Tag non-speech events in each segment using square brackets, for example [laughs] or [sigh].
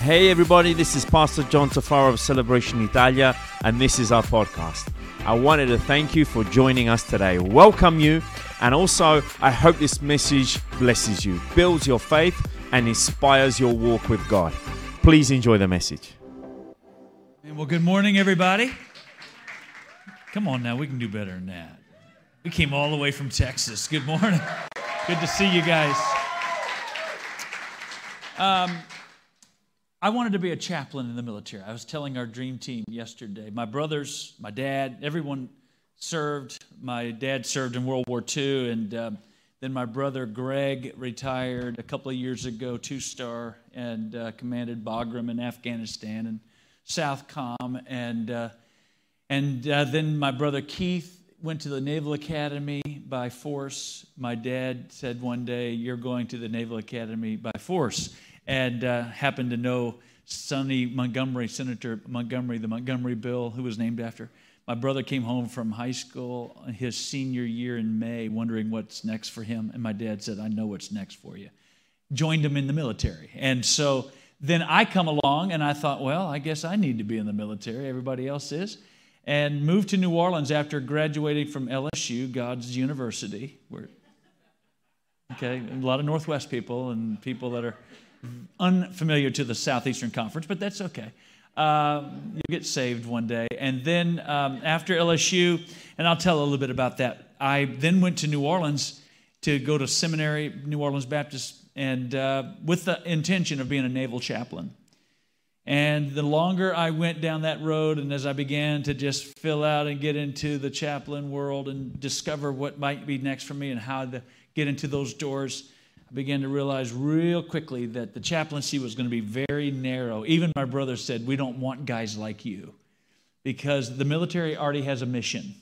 Hey everybody, this is Pastor John Tafaro of Celebration Italia, and this is our podcast. I wanted to thank you for joining us today, welcome you, and also I hope this message blesses you, builds your faith, and inspires your walk with God. Please enjoy the message. Well, good morning, everybody. Come on now, we can do better than that. We came all the way from Texas. Good morning. Good to see you guys. Um, I wanted to be a chaplain in the military. I was telling our dream team yesterday. My brothers, my dad, everyone served. My dad served in World War II, and uh, then my brother Greg retired a couple of years ago, two star, and uh, commanded Bagram in Afghanistan and Southcom. And, uh, and uh, then my brother Keith went to the Naval Academy by force. My dad said one day, You're going to the Naval Academy by force and uh, happened to know Sonny Montgomery, Senator Montgomery, the Montgomery bill, who was named after. My brother came home from high school his senior year in May, wondering what's next for him. And my dad said, I know what's next for you. Joined him in the military. And so then I come along and I thought, well, I guess I need to be in the military. Everybody else is. And moved to New Orleans after graduating from LSU, God's University. Where, okay, a lot of Northwest people and people that are unfamiliar to the Southeastern Conference, but that's okay. Uh, you get saved one day. And then um, after LSU, and I'll tell a little bit about that, I then went to New Orleans to go to seminary, New Orleans Baptist, and uh, with the intention of being a naval chaplain. And the longer I went down that road, and as I began to just fill out and get into the chaplain world and discover what might be next for me and how to get into those doors, I began to realize real quickly that the chaplaincy was going to be very narrow. Even my brother said, We don't want guys like you because the military already has a mission.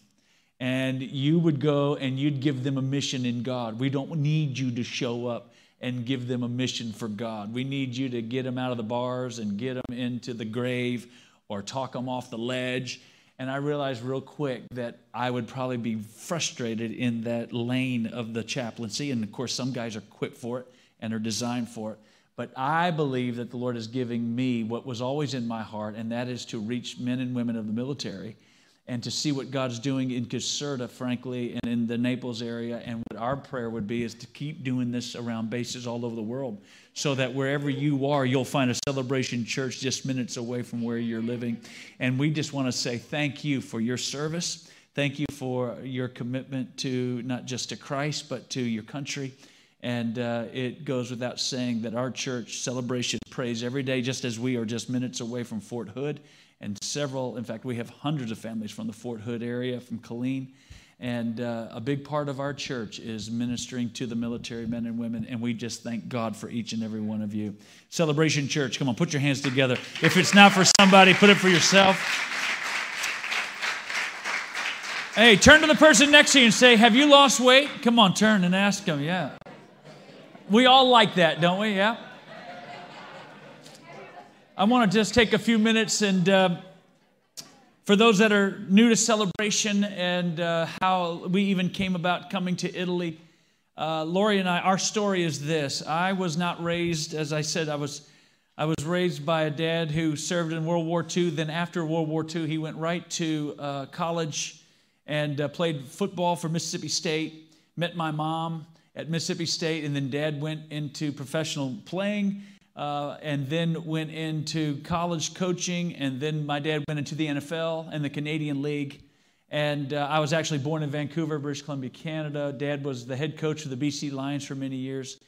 And you would go and you'd give them a mission in God. We don't need you to show up and give them a mission for God. We need you to get them out of the bars and get them into the grave or talk them off the ledge and I realized real quick that I would probably be frustrated in that lane of the chaplaincy. And of course, some guys are equipped for it and are designed for it. But I believe that the Lord is giving me what was always in my heart, and that is to reach men and women of the military and to see what God's doing in Caserta, frankly, and in the Naples area. And what our prayer would be is to keep doing this around bases all over the world so that wherever you are, you'll find a celebration church just minutes away from where you're living. And we just want to say thank you for your service. Thank you for your commitment to not just to Christ, but to your country. And uh, it goes without saying that our church celebration prays every day, just as we are just minutes away from Fort Hood and several, in fact, we have hundreds of families from the Fort Hood area, from Killeen. And uh, a big part of our church is ministering to the military men and women, and we just thank God for each and every one of you. Celebration Church, come on, put your hands together. If it's not for somebody, put it for yourself. Hey, turn to the person next to you and say, Have you lost weight? Come on, turn and ask them. Yeah. We all like that, don't we? Yeah. I want to just take a few minutes and uh, for those that are new to celebration and uh, how we even came about coming to Italy, uh, Lori and I, our story is this. I was not raised, as I said, I was, I was raised by a dad who served in World War II. Then after World War II, he went right to uh, college and uh, played football for Mississippi State. Met my mom at Mississippi State, and then dad went into professional playing uh, and then went into college coaching, and then my dad went into the NFL and the Canadian League. And uh, I was actually born in Vancouver, British Columbia, Canada. Dad was the head coach of the BC Lions for many years.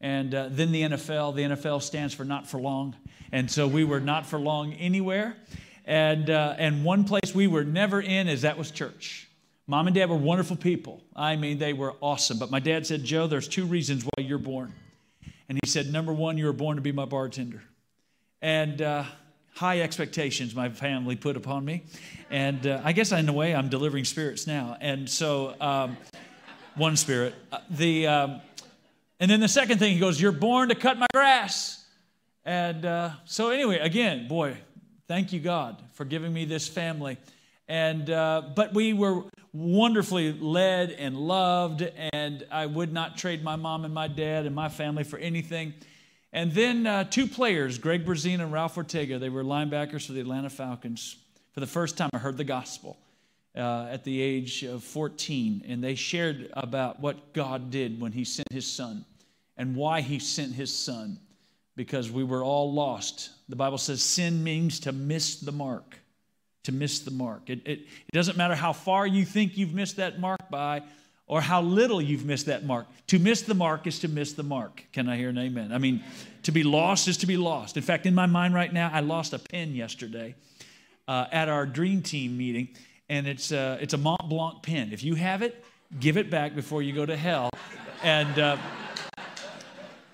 And uh, then the NFL. The NFL stands for not for long. And so we were not for long anywhere. And, uh, and one place we were never in is that was church. Mom and dad were wonderful people. I mean, they were awesome. But my dad said, Joe, there's two reasons why you're born. And he said, Number one, you were born to be my bartender. And uh, high expectations my family put upon me. And uh, I guess in a way, I'm delivering spirits now. And so, um, one spirit. Uh, the, um, and then the second thing, he goes, You're born to cut my grass. And uh, so, anyway, again, boy, thank you, God, for giving me this family. And, uh, but we were wonderfully led and loved, and I would not trade my mom and my dad and my family for anything. And then uh, two players, Greg Brezina and Ralph Ortega, they were linebackers for the Atlanta Falcons. For the first time, I heard the gospel uh, at the age of 14, and they shared about what God did when He sent His Son and why He sent His Son, because we were all lost. The Bible says sin means to miss the mark. To miss the mark. It, it, it doesn't matter how far you think you've missed that mark by, or how little you've missed that mark. To miss the mark is to miss the mark. Can I hear an amen? I mean, to be lost is to be lost. In fact, in my mind right now, I lost a pen yesterday uh, at our dream team meeting, and it's uh, it's a Mont Blanc pen. If you have it, give it back before you go to hell. And uh,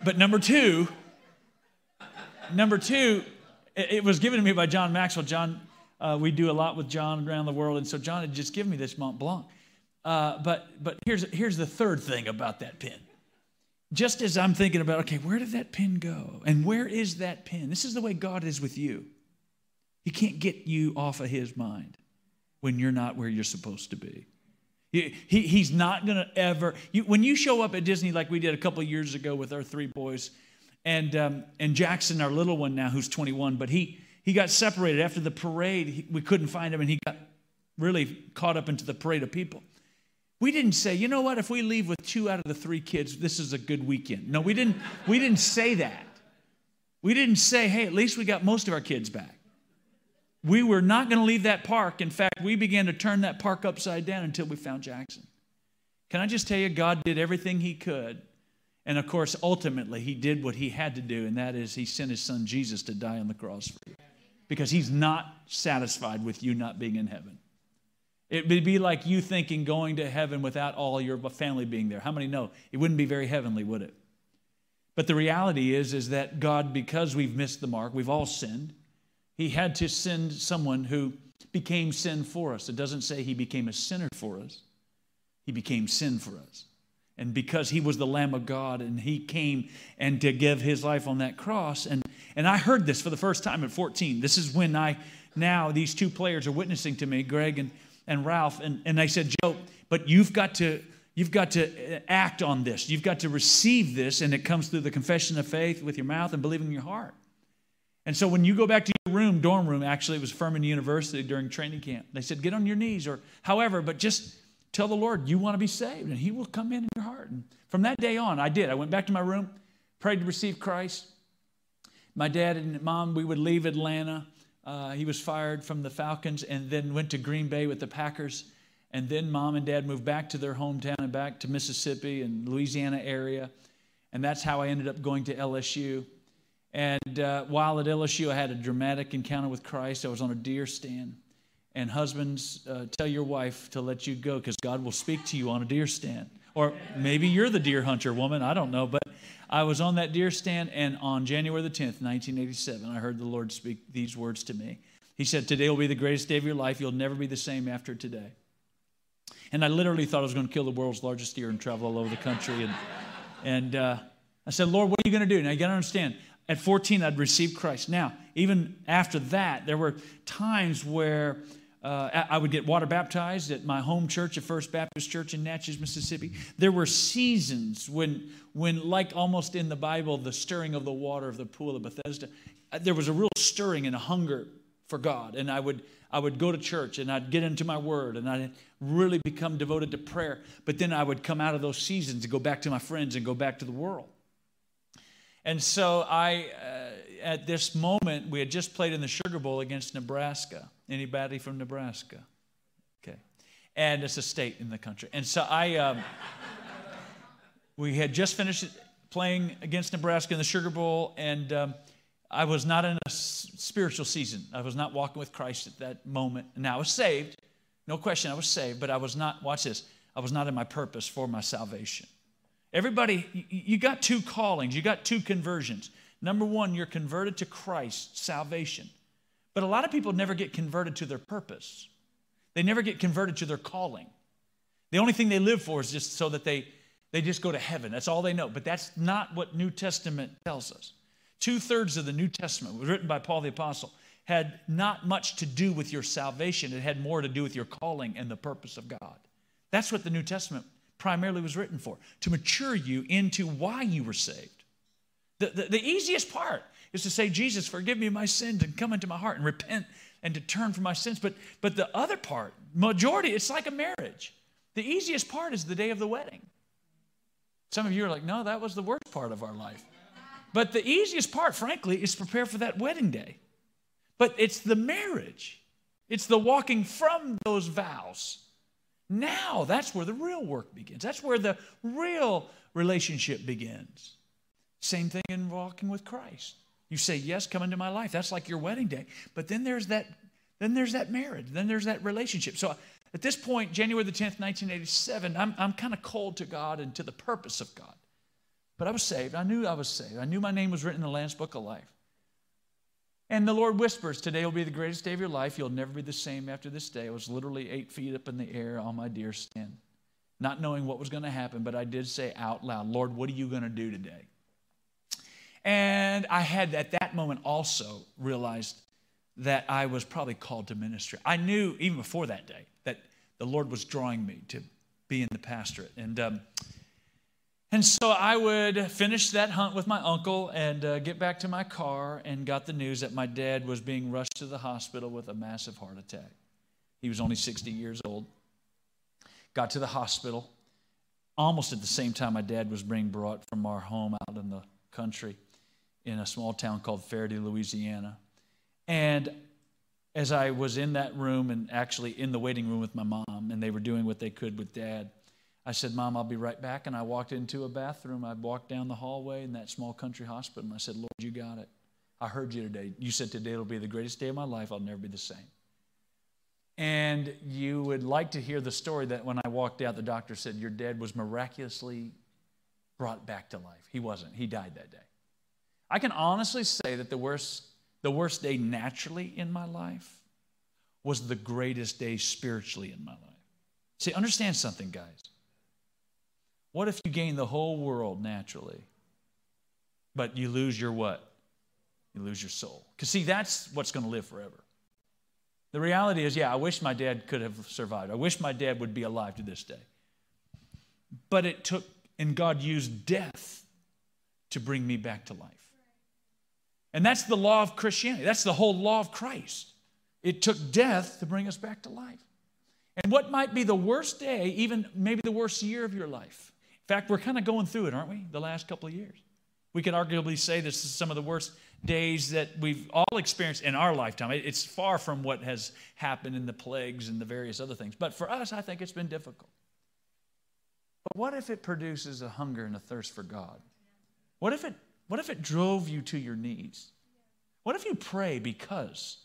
but number two, number two, it, it, was given to me by John Maxwell. John, uh, we do a lot with John around the world, and so John had just given me this Mont Blanc. Uh, but but here's, here's the third thing about that pen. Just as I'm thinking about, okay, where did that pen go? And where is that pen? This is the way God is with you. He can't get you off of his mind when you're not where you're supposed to be. He, he, he's not going to ever. You, when you show up at Disney like we did a couple years ago with our three boys, and, um, and Jackson, our little one now, who's 21, but he, he got separated after the parade. He, we couldn't find him, and he got really caught up into the parade of people. We didn't say, you know what, if we leave with two out of the three kids, this is a good weekend. No, we didn't, we didn't say that. We didn't say, hey, at least we got most of our kids back. We were not going to leave that park. In fact, we began to turn that park upside down until we found Jackson. Can I just tell you, God did everything He could. And of course, ultimately, He did what He had to do, and that is He sent His Son Jesus to die on the cross for you. Because He's not satisfied with you not being in heaven. It would be like you thinking going to heaven without all your family being there. How many know? It wouldn't be very heavenly, would it? But the reality is, is that God, because we've missed the mark, we've all sinned, He had to send someone who became sin for us. It doesn't say He became a sinner for us, He became sin for us. And because He was the Lamb of God and He came and to give His life on that cross. And, and I heard this for the first time at 14. This is when I, now, these two players are witnessing to me, Greg and and Ralph, and, and they said, Joe, but you've got to you've got to uh, act on this. You've got to receive this, and it comes through the confession of faith with your mouth and believing in your heart. And so when you go back to your room, dorm room, actually, it was Furman University during training camp. They said, get on your knees or however, but just tell the Lord you want to be saved, and He will come in, in your heart. And from that day on, I did. I went back to my room, prayed to receive Christ. My dad and mom, we would leave Atlanta uh, he was fired from the Falcons and then went to Green Bay with the Packers. And then mom and dad moved back to their hometown and back to Mississippi and Louisiana area. And that's how I ended up going to LSU. And uh, while at LSU, I had a dramatic encounter with Christ. I was on a deer stand. And husbands, uh, tell your wife to let you go because God will speak to you on a deer stand. Or maybe you're the deer hunter woman. I don't know. But I was on that deer stand, and on January the 10th, 1987, I heard the Lord speak these words to me. He said, Today will be the greatest day of your life. You'll never be the same after today. And I literally thought I was going to kill the world's largest deer and travel all over the country. And, and uh, I said, Lord, what are you going to do? Now, you got to understand, at 14, I'd received Christ. Now, even after that, there were times where uh, I would get water baptized at my home church, at First Baptist Church in Natchez, Mississippi. There were seasons when, when, like almost in the Bible, the stirring of the water of the pool of Bethesda, uh, there was a real stirring and a hunger for God. And I would, I would go to church and I'd get into my word and I'd really become devoted to prayer. But then I would come out of those seasons and go back to my friends and go back to the world. And so I, uh, at this moment, we had just played in the Sugar Bowl against Nebraska. Anybody from Nebraska? Okay. And it's a state in the country. And so I, um, [laughs] we had just finished playing against Nebraska in the Sugar Bowl, and um, I was not in a spiritual season. I was not walking with Christ at that moment. Now I was saved, no question, I was saved, but I was not, watch this, I was not in my purpose for my salvation. Everybody, you got two callings, you got two conversions. Number one, you're converted to Christ, salvation. But a lot of people never get converted to their purpose. They never get converted to their calling. The only thing they live for is just so that they, they just go to heaven. That's all they know. But that's not what New Testament tells us. Two thirds of the New Testament was written by Paul the Apostle, had not much to do with your salvation. It had more to do with your calling and the purpose of God. That's what the New Testament primarily was written for, to mature you into why you were saved. The, the, the easiest part is to say, Jesus, forgive me my sins and come into my heart and repent and to turn from my sins. But, but the other part, majority, it's like a marriage. The easiest part is the day of the wedding. Some of you are like, no, that was the worst part of our life. But the easiest part, frankly, is prepare for that wedding day. But it's the marriage, it's the walking from those vows. Now, that's where the real work begins. That's where the real relationship begins. Same thing in walking with Christ. You say, Yes, come into my life. That's like your wedding day. But then there's that, then there's that marriage, then there's that relationship. So at this point, January the 10th, 1987, I'm, I'm kind of cold to God and to the purpose of God. But I was saved. I knew I was saved. I knew my name was written in the Lamb's Book of Life. And the Lord whispers, Today will be the greatest day of your life. You'll never be the same after this day. I was literally eight feet up in the air on my deer stand, not knowing what was going to happen, but I did say out loud, Lord, what are you going to do today? And I had at that moment also realized that I was probably called to ministry. I knew even before that day that the Lord was drawing me to be in the pastorate. And um, and so I would finish that hunt with my uncle and uh, get back to my car and got the news that my dad was being rushed to the hospital with a massive heart attack. He was only 60 years old. Got to the hospital almost at the same time my dad was being brought from our home out in the country in a small town called Ferriday, Louisiana. And as I was in that room and actually in the waiting room with my mom, and they were doing what they could with dad, I said, Mom, I'll be right back. And I walked into a bathroom. I walked down the hallway in that small country hospital, and I said, Lord, you got it. I heard you today. You said today will be the greatest day of my life. I'll never be the same. And you would like to hear the story that when I walked out, the doctor said, Your dad was miraculously brought back to life. He wasn't, he died that day. I can honestly say that the worst, the worst day naturally in my life was the greatest day spiritually in my life. See, understand something, guys. What if you gain the whole world naturally, but you lose your what? You lose your soul. Because, see, that's what's going to live forever. The reality is, yeah, I wish my dad could have survived. I wish my dad would be alive to this day. But it took, and God used death to bring me back to life. And that's the law of Christianity. That's the whole law of Christ. It took death to bring us back to life. And what might be the worst day, even maybe the worst year of your life, in fact, we're kind of going through it, aren't we, the last couple of years? We could arguably say this is some of the worst days that we've all experienced in our lifetime. It's far from what has happened in the plagues and the various other things. But for us, I think it's been difficult. But what if it produces a hunger and a thirst for God? What if it, what if it drove you to your knees? What if you pray because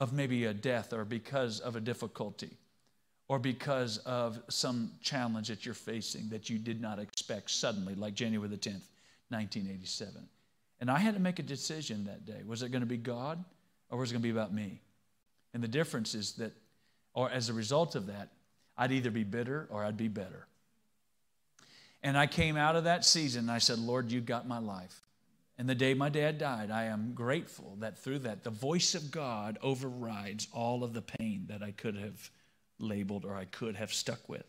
of maybe a death or because of a difficulty? or because of some challenge that you're facing that you did not expect suddenly, like January the 10th, 1987. And I had to make a decision that day. Was it going to be God or was it going to be about me? And the difference is that, or as a result of that, I'd either be bitter or I'd be better. And I came out of that season and I said, Lord, you got my life. And the day my dad died, I am grateful that through that, the voice of God overrides all of the pain that I could have labeled or I could have stuck with.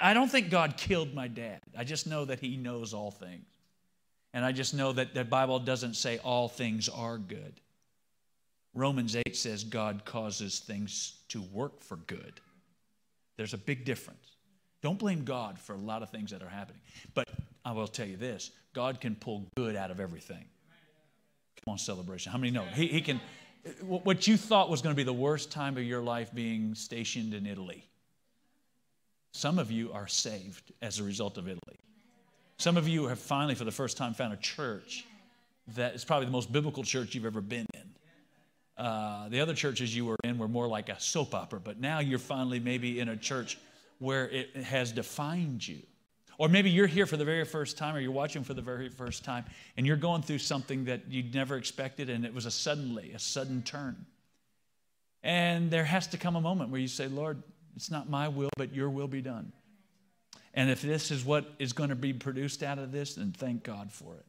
I don't think God killed my dad. I just know that he knows all things. And I just know that the Bible doesn't say all things are good. Romans 8 says God causes things to work for good. There's a big difference. Don't blame God for a lot of things that are happening. But I will tell you this God can pull good out of everything. Come on, celebration. How many know? He, he can what you thought was going to be the worst time of your life being stationed in Italy. Some of you are saved as a result of Italy. Some of you have finally, for the first time, found a church that is probably the most biblical church you've ever been in. Uh, the other churches you were in were more like a soap opera, but now you're finally maybe in a church where it has defined you. Or maybe you're here for the very first time or you're watching for the very first time and you're going through something that you'd never expected and it was a suddenly, a sudden turn. And there has to come a moment where you say, Lord, it's not my will, but your will be done. And if this is what is going to be produced out of this, then thank God for it.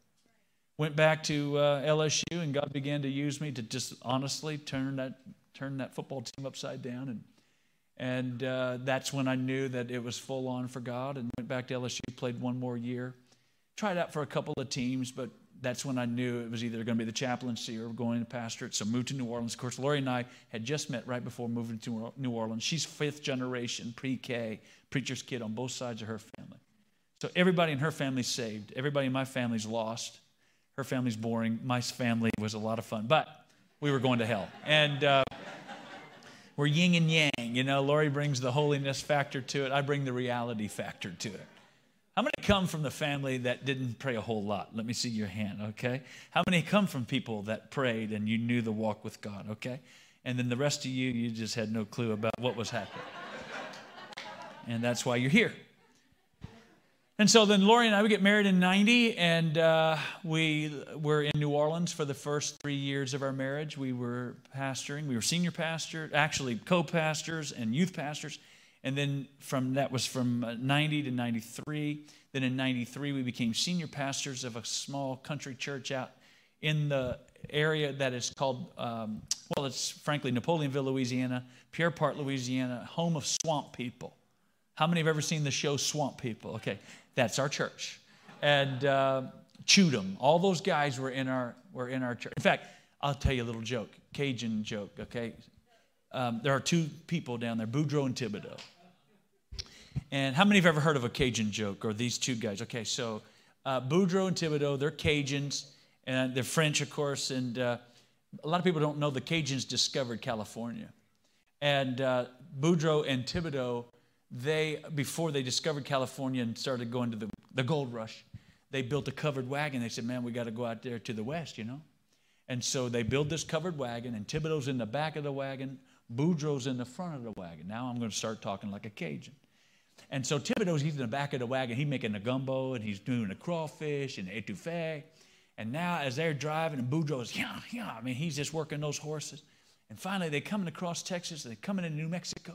Went back to uh, LSU and God began to use me to just honestly turn that, turn that football team upside down and and uh, that's when I knew that it was full on for God and went back to LSU, played one more year. Tried out for a couple of teams, but that's when I knew it was either going to be the chaplaincy or going to pastorate. So moved to New Orleans. Of course, Lori and I had just met right before moving to New Orleans. She's fifth generation pre-K preacher's kid on both sides of her family. So everybody in her family's saved. Everybody in my family's lost. Her family's boring. My family was a lot of fun, but we were going to hell. And uh, we're yin and yang. You know, Lori brings the holiness factor to it. I bring the reality factor to it. How many come from the family that didn't pray a whole lot? Let me see your hand, okay? How many come from people that prayed and you knew the walk with God, okay? And then the rest of you, you just had no clue about what was happening. and that's why you're here. And so then Lori and I, we get married in 90, and uh, we were in New Orleans for the first three years of our marriage. We were pastoring. We were senior pastor, actually co-pastors and youth pastors. And then from that was from uh, 90 to 93. Then in 93, we became senior pastors of a small country church out in the area that is called, um, well, it's frankly Napoleonville, Louisiana, Pierre Part, Louisiana, home of swamp people. How many have ever seen the show Swamp People? Okay, that's our church. And uh, Chudum, all those guys were in our were in our church. In fact, I'll tell you a little joke, Cajun joke. Okay, um, there are two people down there, Boudreaux and Thibodeau. And how many have ever heard of a Cajun joke or these two guys? Okay, so uh, Boudreaux and Thibodeau, they're Cajuns, and they're French, of course. And uh, a lot of people don't know the Cajuns discovered California. And uh, Boudreaux and Thibodeau, they, before they discovered California and started going to the, the gold rush, they built a covered wagon. They said, man, we got to go out there to the west, you know? And so they build this covered wagon, and Thibodeau's in the back of the wagon, Boudreaux's in the front of the wagon. Now I'm going to start talking like a Cajun. And so Thibodeau's, he's in the back of the wagon. He's making a gumbo and he's doing a crawfish and etouffee. And now as they're driving and Boudreaux's, yeah, yeah, I mean, he's just working those horses. And finally they're coming across Texas. They're coming into New Mexico.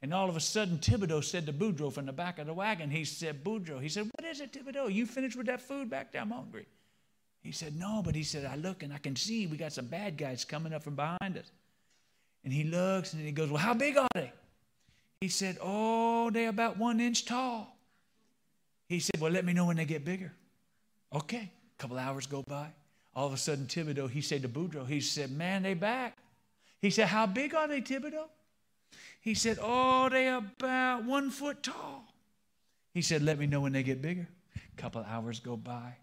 And all of a sudden, Thibodeau said to Boudreaux from the back of the wagon, he said, Boudreaux, he said, what is it, Thibodeau? You finished with that food back there? I'm hungry. He said, no, but he said, I look and I can see we got some bad guys coming up from behind us. And he looks and he goes, well, how big are they? He said, Oh, they're about one inch tall. He said, Well, let me know when they get bigger. Okay. A couple hours go by. All of a sudden, Thibodeau, he said to Boudreaux, he said, Man, they back. He said, How big are they, Thibodeau? He said, Oh, they about one foot tall. He said, Let me know when they get bigger. A couple hours go by.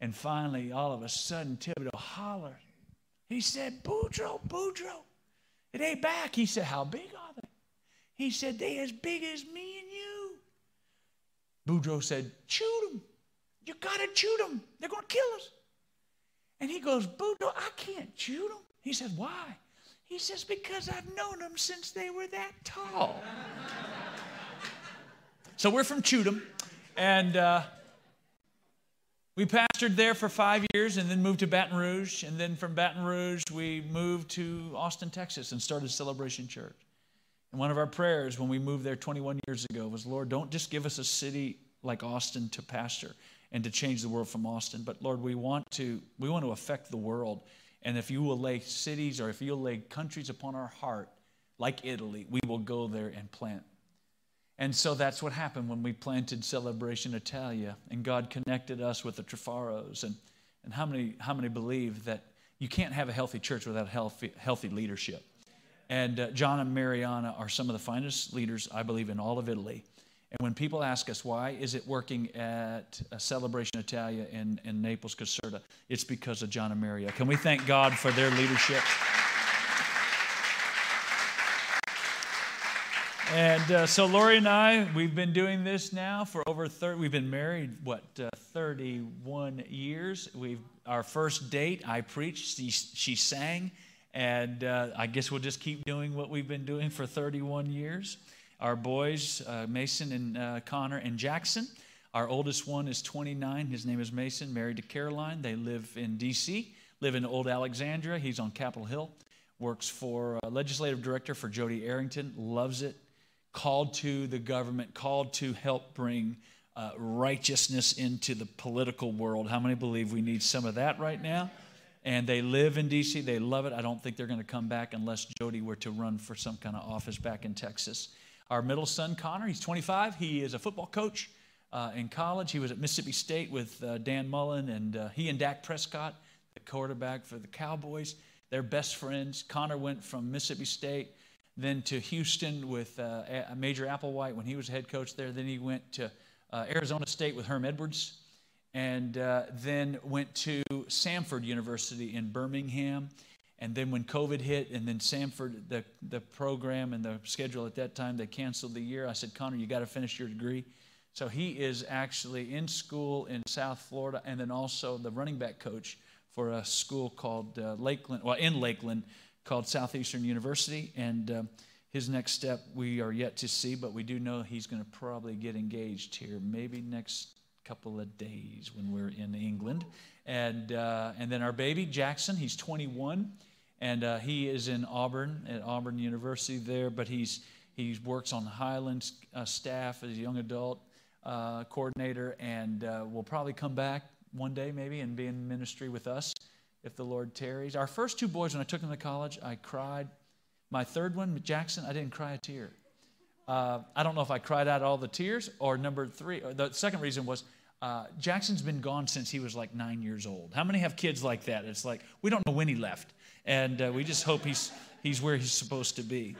And finally, all of a sudden, Thibodeau hollered. He said, Boudreaux, Boudreaux, it ain't back. He said, How big are they? He said, They as big as me and you. Boudreaux said, Shoot them. You got to shoot them. They're going to kill us. And he goes, Boudreaux, I can't shoot them. He said, Why? He says, Because I've known them since they were that tall. so we're from Chudum, and uh, we pastored there for five years and then moved to Baton Rouge. And then from Baton Rouge, we moved to Austin, Texas, and started Celebration Church. And one of our prayers when we moved there 21 years ago was, Lord, don't just give us a city like Austin to pastor and to change the world from Austin, but Lord, we want to we want to affect the world. And if you will lay cities or if you'll lay countries upon our heart, like Italy, we will go there and plant. And so that's what happened when we planted Celebration Italia, and God connected us with the Trafaros. And, and how, many, how many believe that you can't have a healthy church without healthy, healthy leadership? And uh, John and Mariana are some of the finest leaders, I believe, in all of Italy. And when people ask us, why is it working at Celebration Italia in, in Naples, Caserta? It's because of John and Maria. Can we thank God for their leadership? And uh, so Lori and I, we've been doing this now for over 30, we've been married, what, uh, 31 years. We've, our first date, I preached, she, she sang. And uh, I guess we'll just keep doing what we've been doing for 31 years. Our boys, uh, Mason and uh, Connor and Jackson. Our oldest one is 29. His name is Mason, married to Caroline. They live in D.C., live in Old Alexandria. He's on Capitol Hill. Works for legislative director for Jodey Arrington. Loves it. Called to the government, called to help bring uh, righteousness into the political world. How many believe we need some of that right now? and they live in DC. They love it. I don't think they're going to come back unless Jodey were to run for some kind of office back in Texas. Our middle son, Connor, he's 25. He is a football coach uh, in college. He was at Mississippi State with uh, Dan Mullen, and uh, he and Dak Prescott, the quarterback for the Cowboys, they're best friends. Connor went from Mississippi State then to Houston with uh, Major Applewhite when he was head coach there. Then he went to uh, Arizona State with Herm Edwards, and uh, then went to Samford University in Birmingham. And then when COVID hit, and then Samford, the, the program and the schedule at that time, they canceled the year. I said, Connor, you got to finish your degree. So he is actually in school in South Florida, and then also the running back coach for a school called uh, Lakeland, well, in Lakeland, called Southeastern University. And uh, his next step we are yet to see, but we do know he's going to probably get engaged here, maybe next couple of days when we're in England. And, uh, and then our baby, Jackson, he's 21, and uh, he is in Auburn, at Auburn University there, but he's, he works on Highlands uh, staff as a young adult uh, coordinator, and uh, will probably come back one day maybe and be in ministry with us if the Lord tarries. Our first two boys, when I took them to college, I cried. My third one, Jackson, I didn't cry a tear. Uh, I don't know if I cried out all the tears or number three. Or the second reason was uh, Jackson's been gone since he was like nine years old. How many have kids like that? It's like we don't know when he left, and uh, we just hope he's he's where he's supposed to be.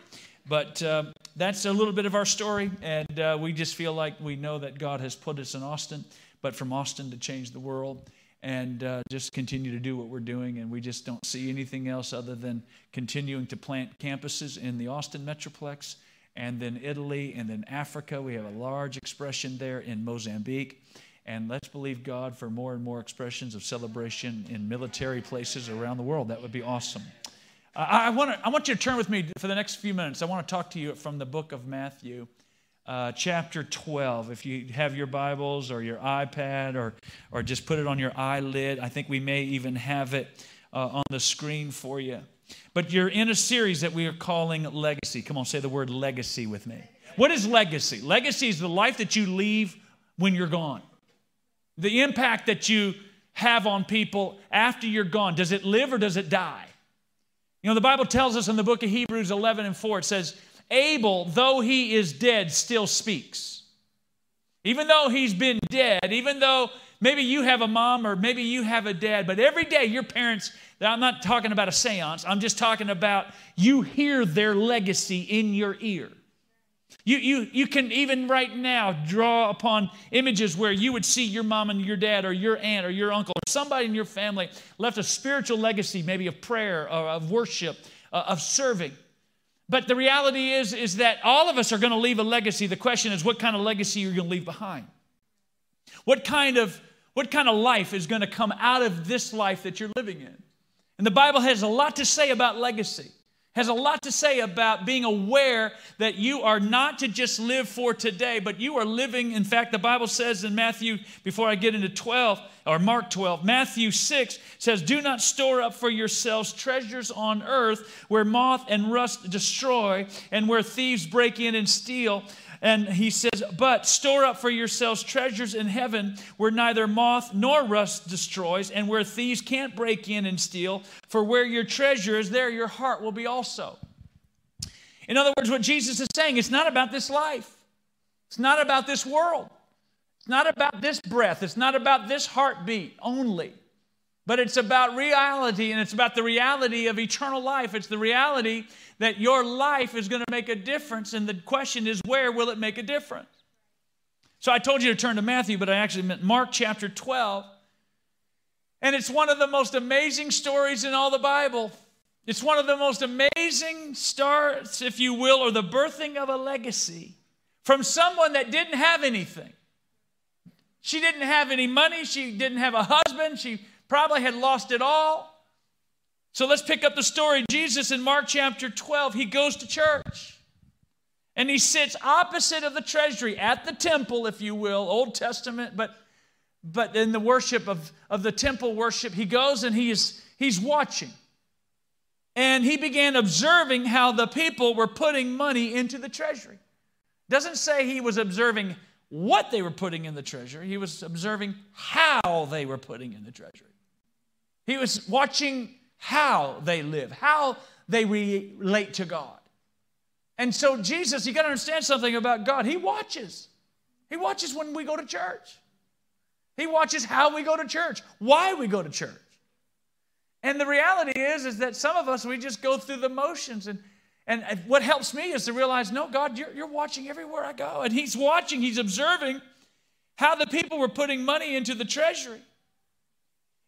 But uh, that's a little bit of our story, and uh, we just feel like we know that God has put us in Austin, but from Austin to change the world and uh, just continue to do what we're doing. And we just don't see anything else other than continuing to plant campuses in the Austin Metroplex and then Italy and then Africa. We have a large expression there in Mozambique. And let's believe God for more and more expressions of celebration in military places around the world. That would be awesome. I, I, want, to, I want you to turn with me for the next few minutes. I want to talk to you from the book of Matthew uh, chapter 12. If you have your Bibles or your iPad or, or just put it on your eyelid, I think we may even have it uh, on the screen for you. But you're in a series that we are calling Legacy. Come on, say the word legacy with me. What is legacy? Legacy is the life that you leave when you're gone, the impact that you have on people after you're gone. Does it live or does it die? You know, the Bible tells us in the book of Hebrews 11 and 4, it says, Abel, though he is dead, still speaks. Even though he's been dead, even though maybe you have a mom or maybe you have a dad, but every day your parents, I'm not talking about a seance, I'm just talking about you hear their legacy in your ear. You, you, you can even right now draw upon images where you would see your mom and your dad or your aunt or your uncle or somebody in your family left a spiritual legacy, maybe of prayer or of worship, uh, of serving. But the reality is, is that all of us are going to leave a legacy. The question is, what kind of legacy are you're going to leave behind? What kind of what kind of life is going to come out of this life that you're living in? And the Bible has a lot to say about legacy has a lot to say about being aware that you are not to just live for today, but you are living. In fact, the Bible says in Matthew, before I get into 12, or Mark 12, Matthew 6 says, Do not store up for yourselves treasures on earth where moth and rust destroy and where thieves break in and steal and he says, But store up for yourselves treasures in heaven where neither moth nor rust destroys, and where thieves can't break in and steal. For where your treasure is, there your heart will be also. In other words, what Jesus is saying, it's not about this life, it's not about this world, it's not about this breath, it's not about this heartbeat only. But it's about reality, and it's about the reality of eternal life. It's the reality that your life is going to make a difference, and the question is, where will it make a difference? So I told you to turn to Matthew, but I actually meant Mark chapter 12. And it's one of the most amazing stories in all the Bible. It's one of the most amazing starts, if you will, or the birthing of a legacy from someone that didn't have anything. She didn't have any money. She didn't have a husband. She probably had lost it all. So let's pick up the story. Jesus in Mark chapter 12, he goes to church. And he sits opposite of the treasury at the temple, if you will, Old Testament, but but in the worship of, of the temple worship, he goes and he is he's watching. And he began observing how the people were putting money into the treasury. Doesn't say he was observing what they were putting in the treasury, he was observing how they were putting in the treasury. He was watching how they live, how they relate to God. And so, Jesus, you got to understand something about God. He watches. He watches when we go to church. He watches how we go to church, why we go to church. And the reality is, is that some of us, we just go through the motions. And, and what helps me is to realize, no, God, you're, you're watching everywhere I go. And He's watching, He's observing how the people were putting money into the treasury.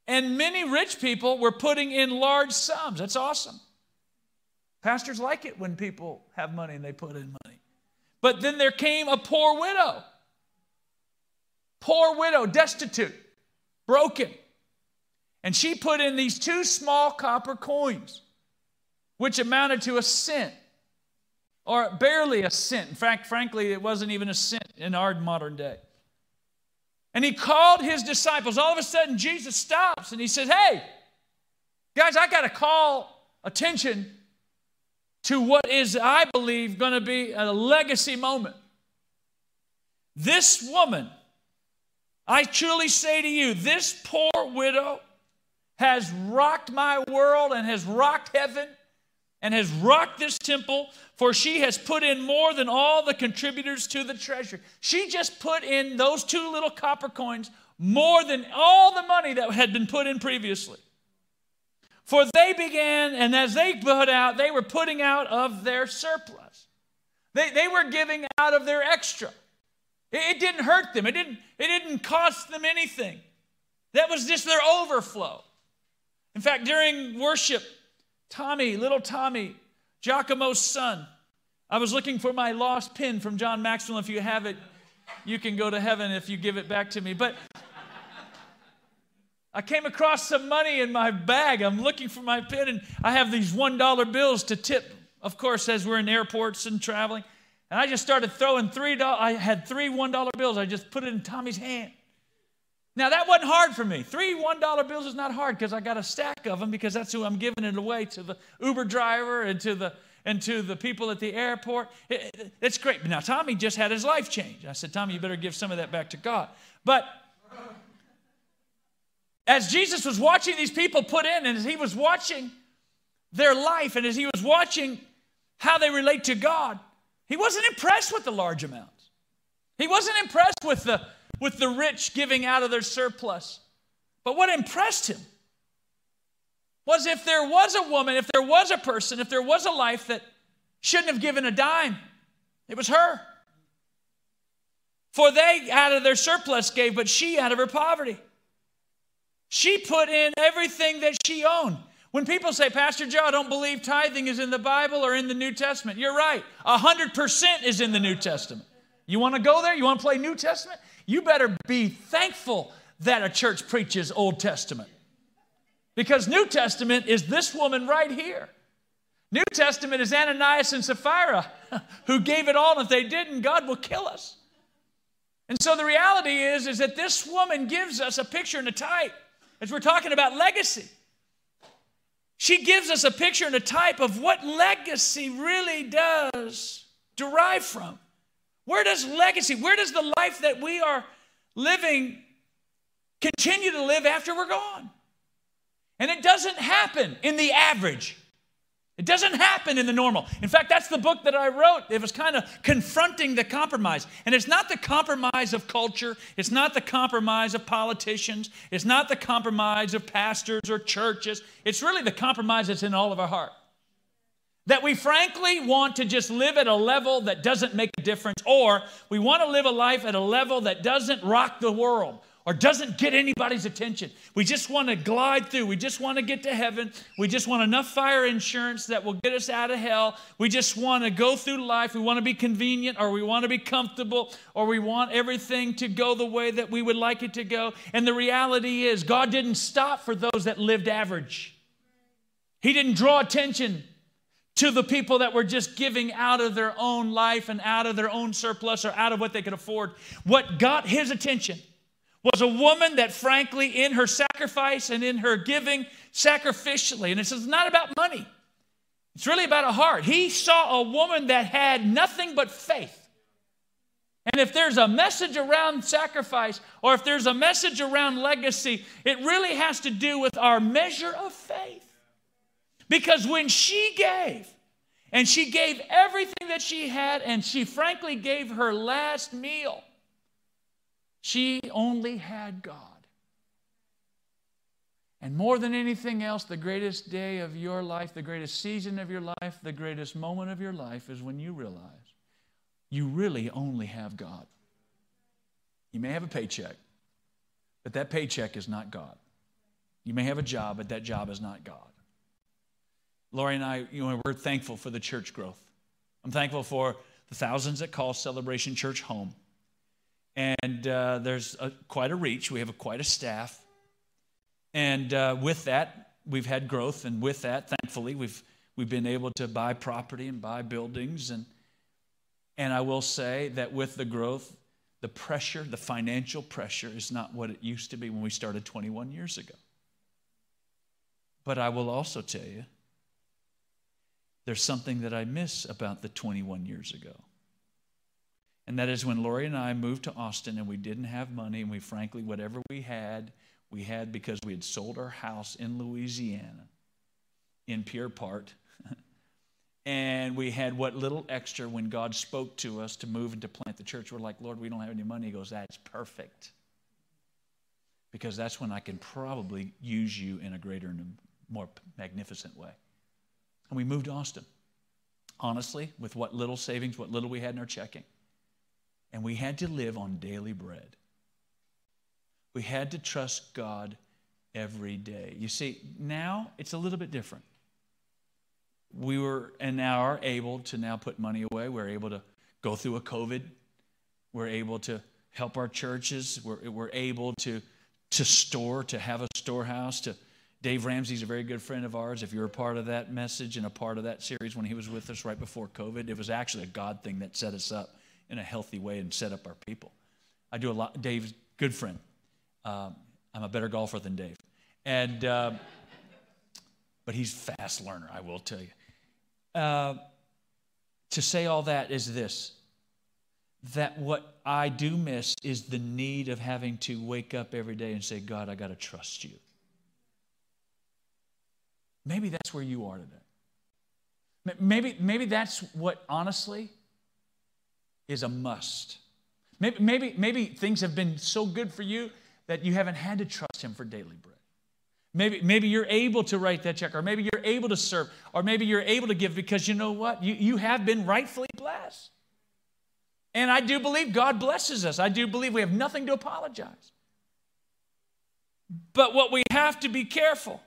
And many rich people were putting in large sums. That's awesome. Pastors like it when people have money and they put in money. But then there came a poor widow. Poor widow, destitute, broken. And she put in these two small copper coins, which amounted to a cent, or barely a cent. In fact, frankly, it wasn't even a cent in our modern day. And he called his disciples. All of a sudden, Jesus stops and he says, Hey, guys, I got to call attention to what is, I believe, going to be a legacy moment. This woman, I truly say to you, this poor widow has rocked my world and has rocked heaven and has rocked this temple, for she has put in more than all the contributors to the treasure. She just put in those two little copper coins more than all the money that had been put in previously. For they began, and as they put out, they were putting out of their surplus. They, they were giving out of their extra. It, it didn't hurt them, it didn't, it didn't cost them anything. That was just their overflow. In fact, during worship, Tommy, little Tommy, Giacomo's son, I was looking for my lost pin from John Maxwell. If you have it, you can go to heaven if you give it back to me. But I came across some money in my bag. I'm looking for my pin, and I have these $1 bills to tip, of course, as we're in airports and traveling. And I just started throwing $3. I had three $1 bills. I just put it in Tommy's hand. Now, that wasn't hard for me. Three $1 bills is not hard because I got a stack of them because that's who I'm giving it away to the Uber driver and to the, and to the people at the airport. It, it, it's great. Now, Tommy just had his life changed. I said, Tommy, you better give some of that back to God. But as Jesus was watching these people put in, and as he was watching their life, and as he was watching how they relate to God, he wasn't impressed with the large amounts. He wasn't impressed with the, with the rich giving out of their surplus. But what impressed him was if there was a woman, if there was a person, if there was a life that shouldn't have given a dime, it was her. For they out of their surplus gave, but she out of her poverty. She put in everything that she owned. When people say, Pastor Joe, I don't believe tithing is in the Bible or in the New Testament, you're right. 100% is in the New Testament. You want to go there? You want to play New Testament? You better be thankful that a church preaches Old Testament. Because New Testament is this woman right here. New Testament is Ananias and Sapphira [laughs] who gave it all, and if they didn't, God will kill us. And so the reality is, is that this woman gives us a picture and a type as we're talking about legacy. She gives us a picture and a type of what legacy really does derive from. Where does legacy, where does the life that we are living continue to live after we're gone? And it doesn't happen in the average. It doesn't happen in the normal. In fact, that's the book that I wrote. It was kind of confronting the compromise. And it's not the compromise of culture, it's not the compromise of politicians, it's not the compromise of pastors or churches. It's really the compromise that's in all of our heart. That we frankly want to just live at a level that doesn't make a difference, or we want to live a life at a level that doesn't rock the world or doesn't get anybody's attention. We just want to glide through. We just want to get to heaven. We just want enough fire insurance that will get us out of hell. We just want to go through life. We want to be convenient or we want to be comfortable or we want everything to go the way that we would like it to go. And the reality is, God didn't stop for those that lived average, He didn't draw attention to the people that were just giving out of their own life and out of their own surplus or out of what they could afford. What got His attention was a woman that, frankly, in her sacrifice and in her giving sacrificially, and it's not about money, it's really about a heart. He saw a woman that had nothing but faith. And if there's a message around sacrifice or if there's a message around legacy, it really has to do with our measure of faith. Because when she gave, and she gave everything that she had, and she frankly gave her last meal She only had God. And more than anything else, the greatest day of your life, the greatest season of your life, the greatest moment of your life is when you realize you really only have God. You may have a paycheck, but that paycheck is not God. You may have a job, but that job is not God. Lori and I, you know, we're thankful for the church growth. I'm thankful for the thousands that call Celebration Church home. And uh, there's a, quite a reach. We have a, quite a staff. And uh, with that, we've had growth. And with that, thankfully, we've, we've been able to buy property and buy buildings. And, and I will say that with the growth, the pressure, the financial pressure, is not what it used to be when we started 21 years ago. But I will also tell you, there's something that I miss about the 21 years ago. And that is when Lori and I moved to Austin and we didn't have money, and we frankly, whatever we had, we had because we had sold our house in Louisiana, in Pierre Part. [laughs] and we had what little extra when God spoke to us to move and to plant the church. We're like, Lord, we don't have any money. He goes, That's perfect. Because that's when I can probably use you in a greater and more magnificent way. And we moved to Austin. Honestly, with what little savings, what little we had in our checking. And we had to live on daily bread. We had to trust God every day. You see, now it's a little bit different. We were and now are able to now put money away. We're able to go through a COVID. We're able to help our churches. We're, we're able to, to store, to have a storehouse, to Dave Ramsey's a very good friend of ours. If you're a part of that message and a part of that series when he was with us right before COVID, it was actually a God thing that set us up in a healthy way and set up our people. I do a lot. Dave's good friend. Um, I'm a better golfer than Dave, and uh, but he's fast learner. I will tell you. Uh, to say all that is this: that what I do miss is the need of having to wake up every day and say, God, I got to trust you. Maybe that's where you are today. Maybe, maybe that's what honestly is a must. Maybe, maybe, maybe things have been so good for you that you haven't had to trust Him for daily bread. Maybe, maybe you're able to write that check, or maybe you're able to serve, or maybe you're able to give because you know what? You, you have been rightfully blessed. And I do believe God blesses us. I do believe we have nothing to apologize. But what we have to be careful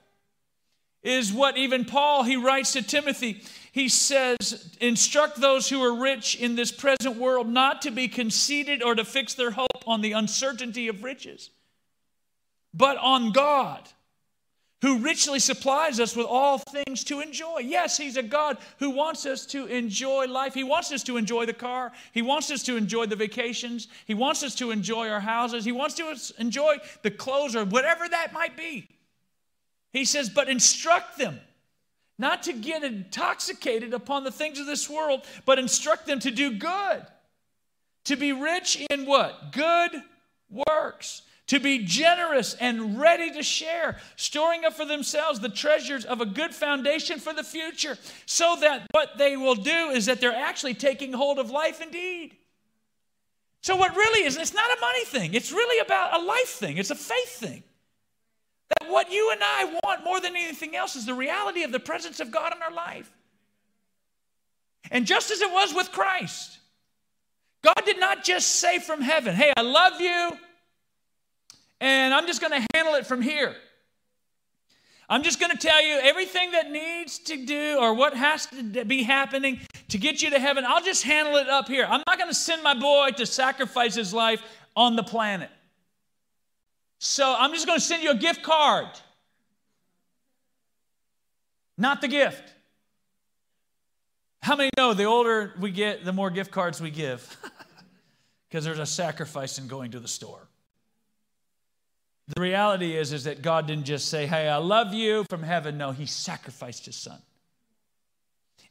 is what even Paul he writes to Timothy. He says, "Instruct those who are rich in this present world not to be conceited or to fix their hope on the uncertainty of riches, but on God." Who richly supplies us with all things to enjoy. Yes, He's a God who wants us to enjoy life. He wants us to enjoy the car. He wants us to enjoy the vacations. He wants us to enjoy our houses. He wants us to enjoy the clothes or whatever that might be. He says, but instruct them not to get intoxicated upon the things of this world, but instruct them to do good, to be rich in what? Good works, to be generous and ready to share, storing up for themselves the treasures of a good foundation for the future, so that what they will do is that they're actually taking hold of life indeed. So, what really is, it's not a money thing, it's really about a life thing, it's a faith thing. That what you and I want more than anything else is the reality of the presence of God in our life. And just as it was with Christ, God did not just say from heaven, Hey, I love you, and I'm just going to handle it from here. I'm just going to tell you everything that needs to do or what has to be happening to get you to heaven. I'll just handle it up here. I'm not going to send my boy to sacrifice his life on the planet. So I'm just going to send you a gift card, not the gift. How many know the older we get, the more gift cards we give? [laughs] Because there's a sacrifice in going to the store. The reality is, is that God didn't just say, Hey, I love you from heaven. No, He sacrificed His Son.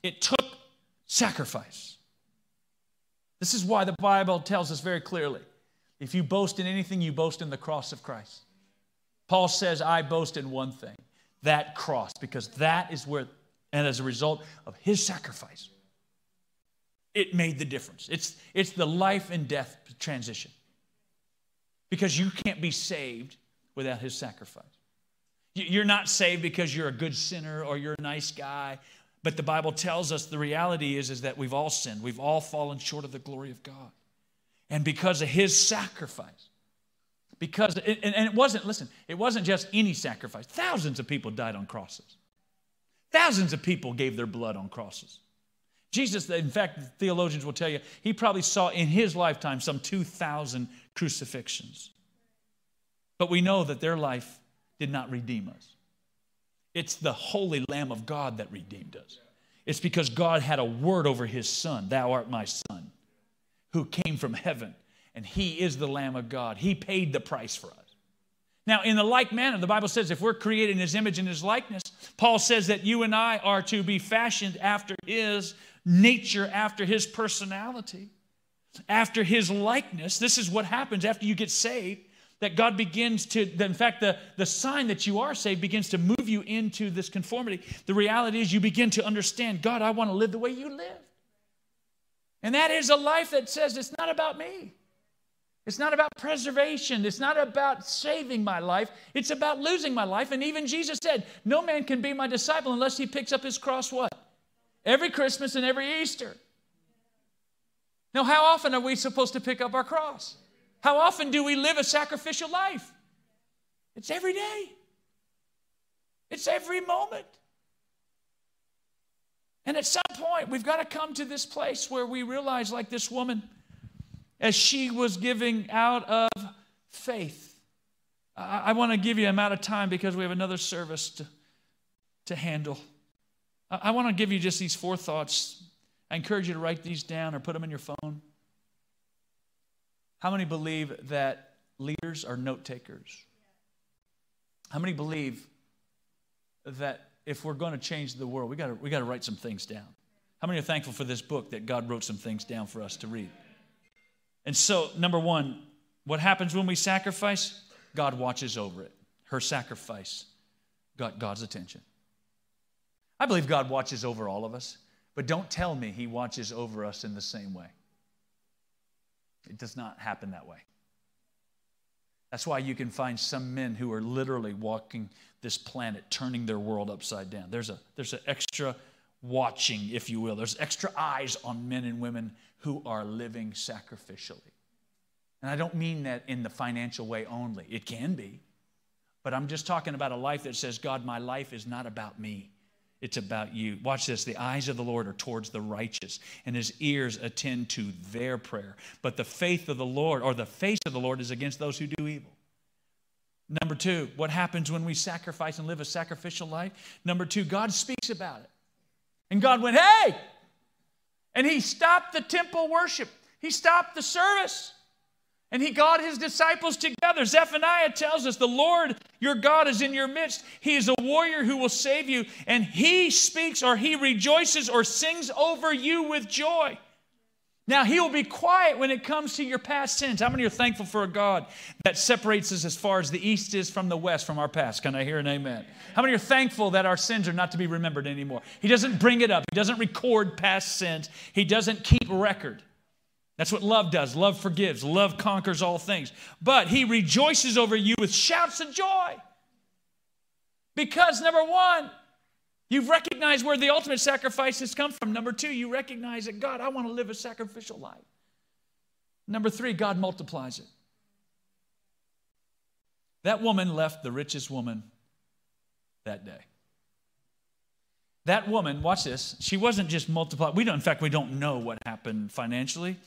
It took sacrifice. This is why the Bible tells us very clearly if you boast in anything, you boast in the cross of Christ. Paul says, I boast in one thing that cross, because that is where, and as a result of his sacrifice, it made the difference. It's, it's the life and death transition. because you can't be saved without his sacrifice. You're not saved because you're a good sinner or you're a nice guy, but the Bible tells us the reality is, is that we've all sinned. We've all fallen short of the glory of God. And because of his sacrifice, because, and it wasn't, listen, it wasn't just any sacrifice. Thousands of people died on crosses. Thousands of people gave their blood on crosses. Jesus, in fact, theologians will tell you, he probably saw in his lifetime some 2,000 crucifixions. But we know that their life did not redeem us. It's the holy Lamb of God that redeemed us. It's because God had a word over his son, Thou art my son, who came from heaven, and he is the Lamb of God. He paid the price for us. Now, in the like manner, the Bible says if we're created in his image and his likeness, Paul says that you and I are to be fashioned after his nature, after his personality, after his likeness. This is what happens after you get saved. That God begins to, in fact, the, the sign that you are saved begins to move you into this conformity. The reality is, you begin to understand God, I want to live the way you live. And that is a life that says it's not about me. It's not about preservation. It's not about saving my life. It's about losing my life. And even Jesus said, No man can be my disciple unless he picks up his cross what? Every Christmas and every Easter. Now, how often are we supposed to pick up our cross? How often do we live a sacrificial life? It's every day, it's every moment. And at some point, we've got to come to this place where we realize, like this woman, as she was giving out of faith. I, I want to give you I'm out of time because we have another service to, to handle. I, I want to give you just these four thoughts. I encourage you to write these down or put them in your phone. How many believe that leaders are note takers? How many believe that if we're going to change the world, we got we got to write some things down? How many are thankful for this book that God wrote some things down for us to read? And so, number one, what happens when we sacrifice? God watches over it. Her sacrifice got God's attention. I believe God watches over all of us, but don't tell me He watches over us in the same way. It does not happen that way. That's why you can find some men who are literally walking this planet, turning their world upside down. There's, a, there's an extra watching, if you will. There's extra eyes on men and women who are living sacrificially. And I don't mean that in the financial way only, it can be. But I'm just talking about a life that says, God, my life is not about me. It's about you. Watch this. The eyes of the Lord are towards the righteous, and his ears attend to their prayer. But the faith of the Lord, or the face of the Lord, is against those who do evil. Number two, what happens when we sacrifice and live a sacrificial life? Number two, God speaks about it. And God went, hey! And he stopped the temple worship, he stopped the service. And he got his disciples together. Zephaniah tells us the Lord your God is in your midst. He is a warrior who will save you, and he speaks or he rejoices or sings over you with joy. Now, he will be quiet when it comes to your past sins. How many are thankful for a God that separates us as far as the east is from the west from our past? Can I hear an amen? How many are thankful that our sins are not to be remembered anymore? He doesn't bring it up, he doesn't record past sins, he doesn't keep record. That's what love does. Love forgives, love conquers all things. But he rejoices over you with shouts of joy. Because, number one, You've recognized where the ultimate sacrifice has come from. Number two, you recognize that God, I want to live a sacrificial life. Number three, God multiplies it. That woman left the richest woman that day. That woman, watch this, she wasn't just multiplied. We don't, in fact, we don't know what happened financially,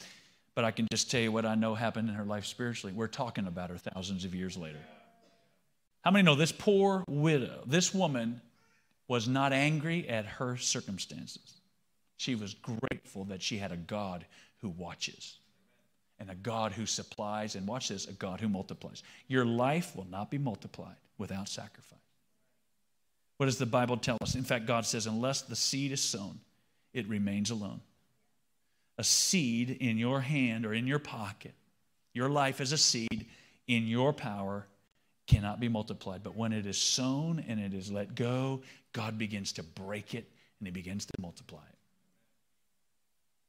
but I can just tell you what I know happened in her life spiritually. We're talking about her thousands of years later. How many know this poor widow, this woman was not angry at her circumstances. She was grateful that she had a God who watches and a God who supplies, and watch this, a God who multiplies. Your life will not be multiplied without sacrifice. What does the Bible tell us? In fact, God says, unless the seed is sown, it remains alone. A seed in your hand or in your pocket, your life is a seed in your power cannot be multiplied. But when it is sown and it is let go, God begins to break it and He begins to multiply it.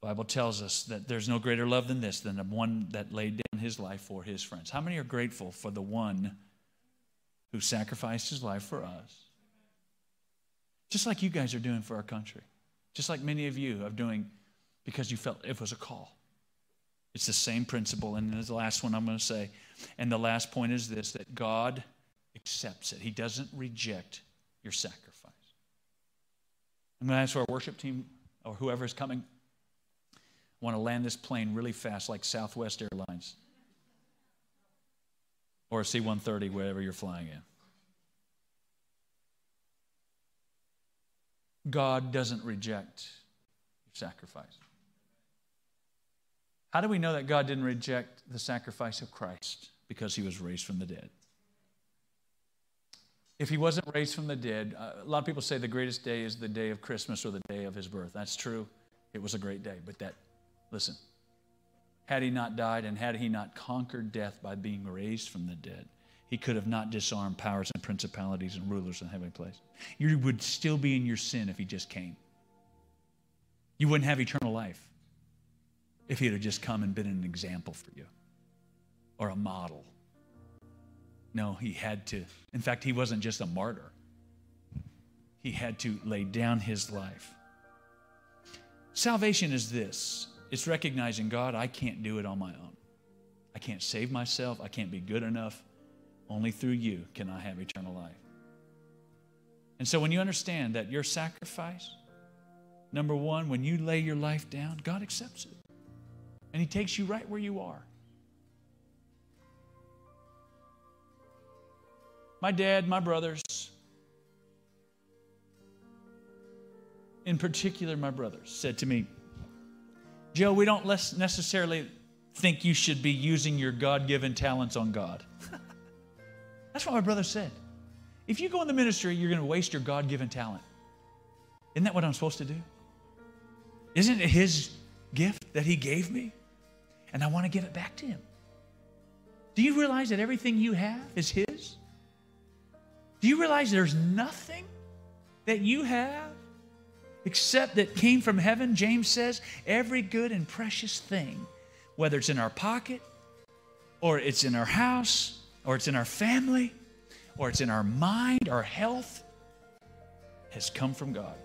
Bible tells us that there's no greater love than this, than the one that laid down his life for his friends. How many are grateful for the one who sacrificed his life for us? Just like you guys are doing for our country. Just like many of you are doing because you felt it was a call. It's the same principle. And the last one I'm going to say, and the last point is this that God accepts it, He doesn't reject your sacrifice. I'm going to ask our worship team or whoever is coming want to land this plane really fast, like Southwest Airlines or a C 130, wherever you're flying in. God doesn't reject your sacrifice. How do we know that God didn't reject the sacrifice of Christ? Because he was raised from the dead. If he wasn't raised from the dead, uh, a lot of people say the greatest day is the day of Christmas or the day of his birth. That's true. It was a great day, but that Listen, had he not died and had he not conquered death by being raised from the dead, he could have not disarmed powers and principalities and rulers in heavenly place. You would still be in your sin if he just came. You wouldn't have eternal life if he had just come and been an example for you or a model. No, he had to. In fact, he wasn't just a martyr, he had to lay down his life. Salvation is this it's recognizing, God, I can't do it on my own. I can't save myself. I can't be good enough. Only through you can I have eternal life. And so when you understand that your sacrifice, number one, when you lay your life down, God accepts it. And He takes you right where you are. My dad, my brothers, in particular, my brothers, said to me, Joe, we don't necessarily think you should be using your God given talents on God. [laughs] That's what my brother said. If you go in the ministry, you're going to waste your God given talent. Isn't that what I'm supposed to do? Isn't it His gift that He gave me? And I want to give it back to Him. Do you realize that everything you have is His? Do you realize there's nothing that you have except that came from heaven, James says, every good and precious thing, whether it's in our pocket, or it's in our house, or it's in our family, or it's in our mind, our health, has come from God.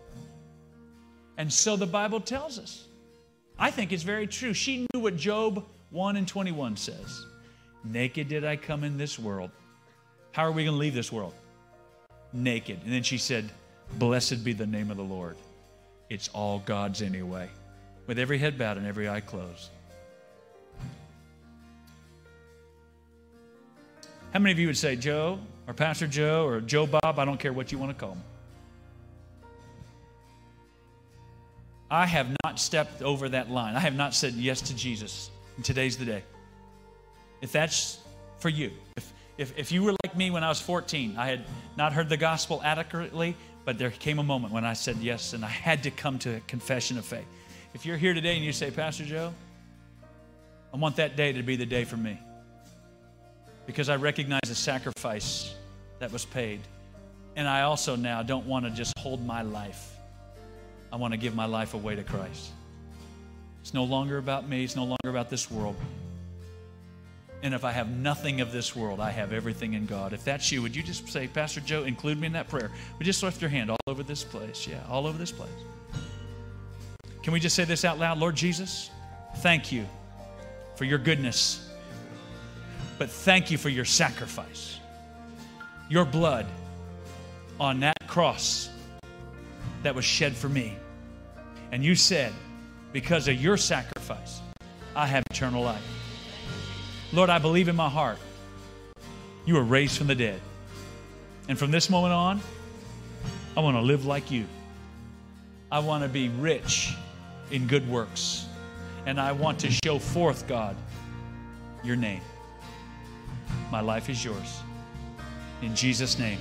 And so the Bible tells us. I think it's very true. She knew what Job 1 and 21 says Naked did I come in this world. How are we going to leave this world? Naked. And then she said, Blessed be the name of the Lord. It's all God's anyway, with every head bowed and every eye closed. How many of you would say, Joe, or Pastor Joe, or Joe Bob? I don't care what you want to call him. I have not stepped over that line. I have not said yes to Jesus. And today's the day. If that's for you, if, if, if you were like me when I was 14, I had not heard the gospel adequately, but there came a moment when I said yes, and I had to come to a confession of faith. If you're here today and you say, Pastor Joe, I want that day to be the day for me because I recognize the sacrifice that was paid. And I also now don't want to just hold my life. I want to give my life away to Christ. It's no longer about me, it's no longer about this world. And if I have nothing of this world, I have everything in God. If that's you, would you just say, Pastor Joe, include me in that prayer? You just lift your hand all over this place? Yeah, all over this place. Can we just say this out loud? Lord Jesus, thank you for your goodness, but thank you for your sacrifice. Your blood on that cross that was shed for me. And you said, because of your sacrifice, I have eternal life. Lord, I believe in my heart you were raised from the dead. And from this moment on, I want to live like you. I want to be rich in good works. And I want to show forth, God, your name. My life is yours. In Jesus' name.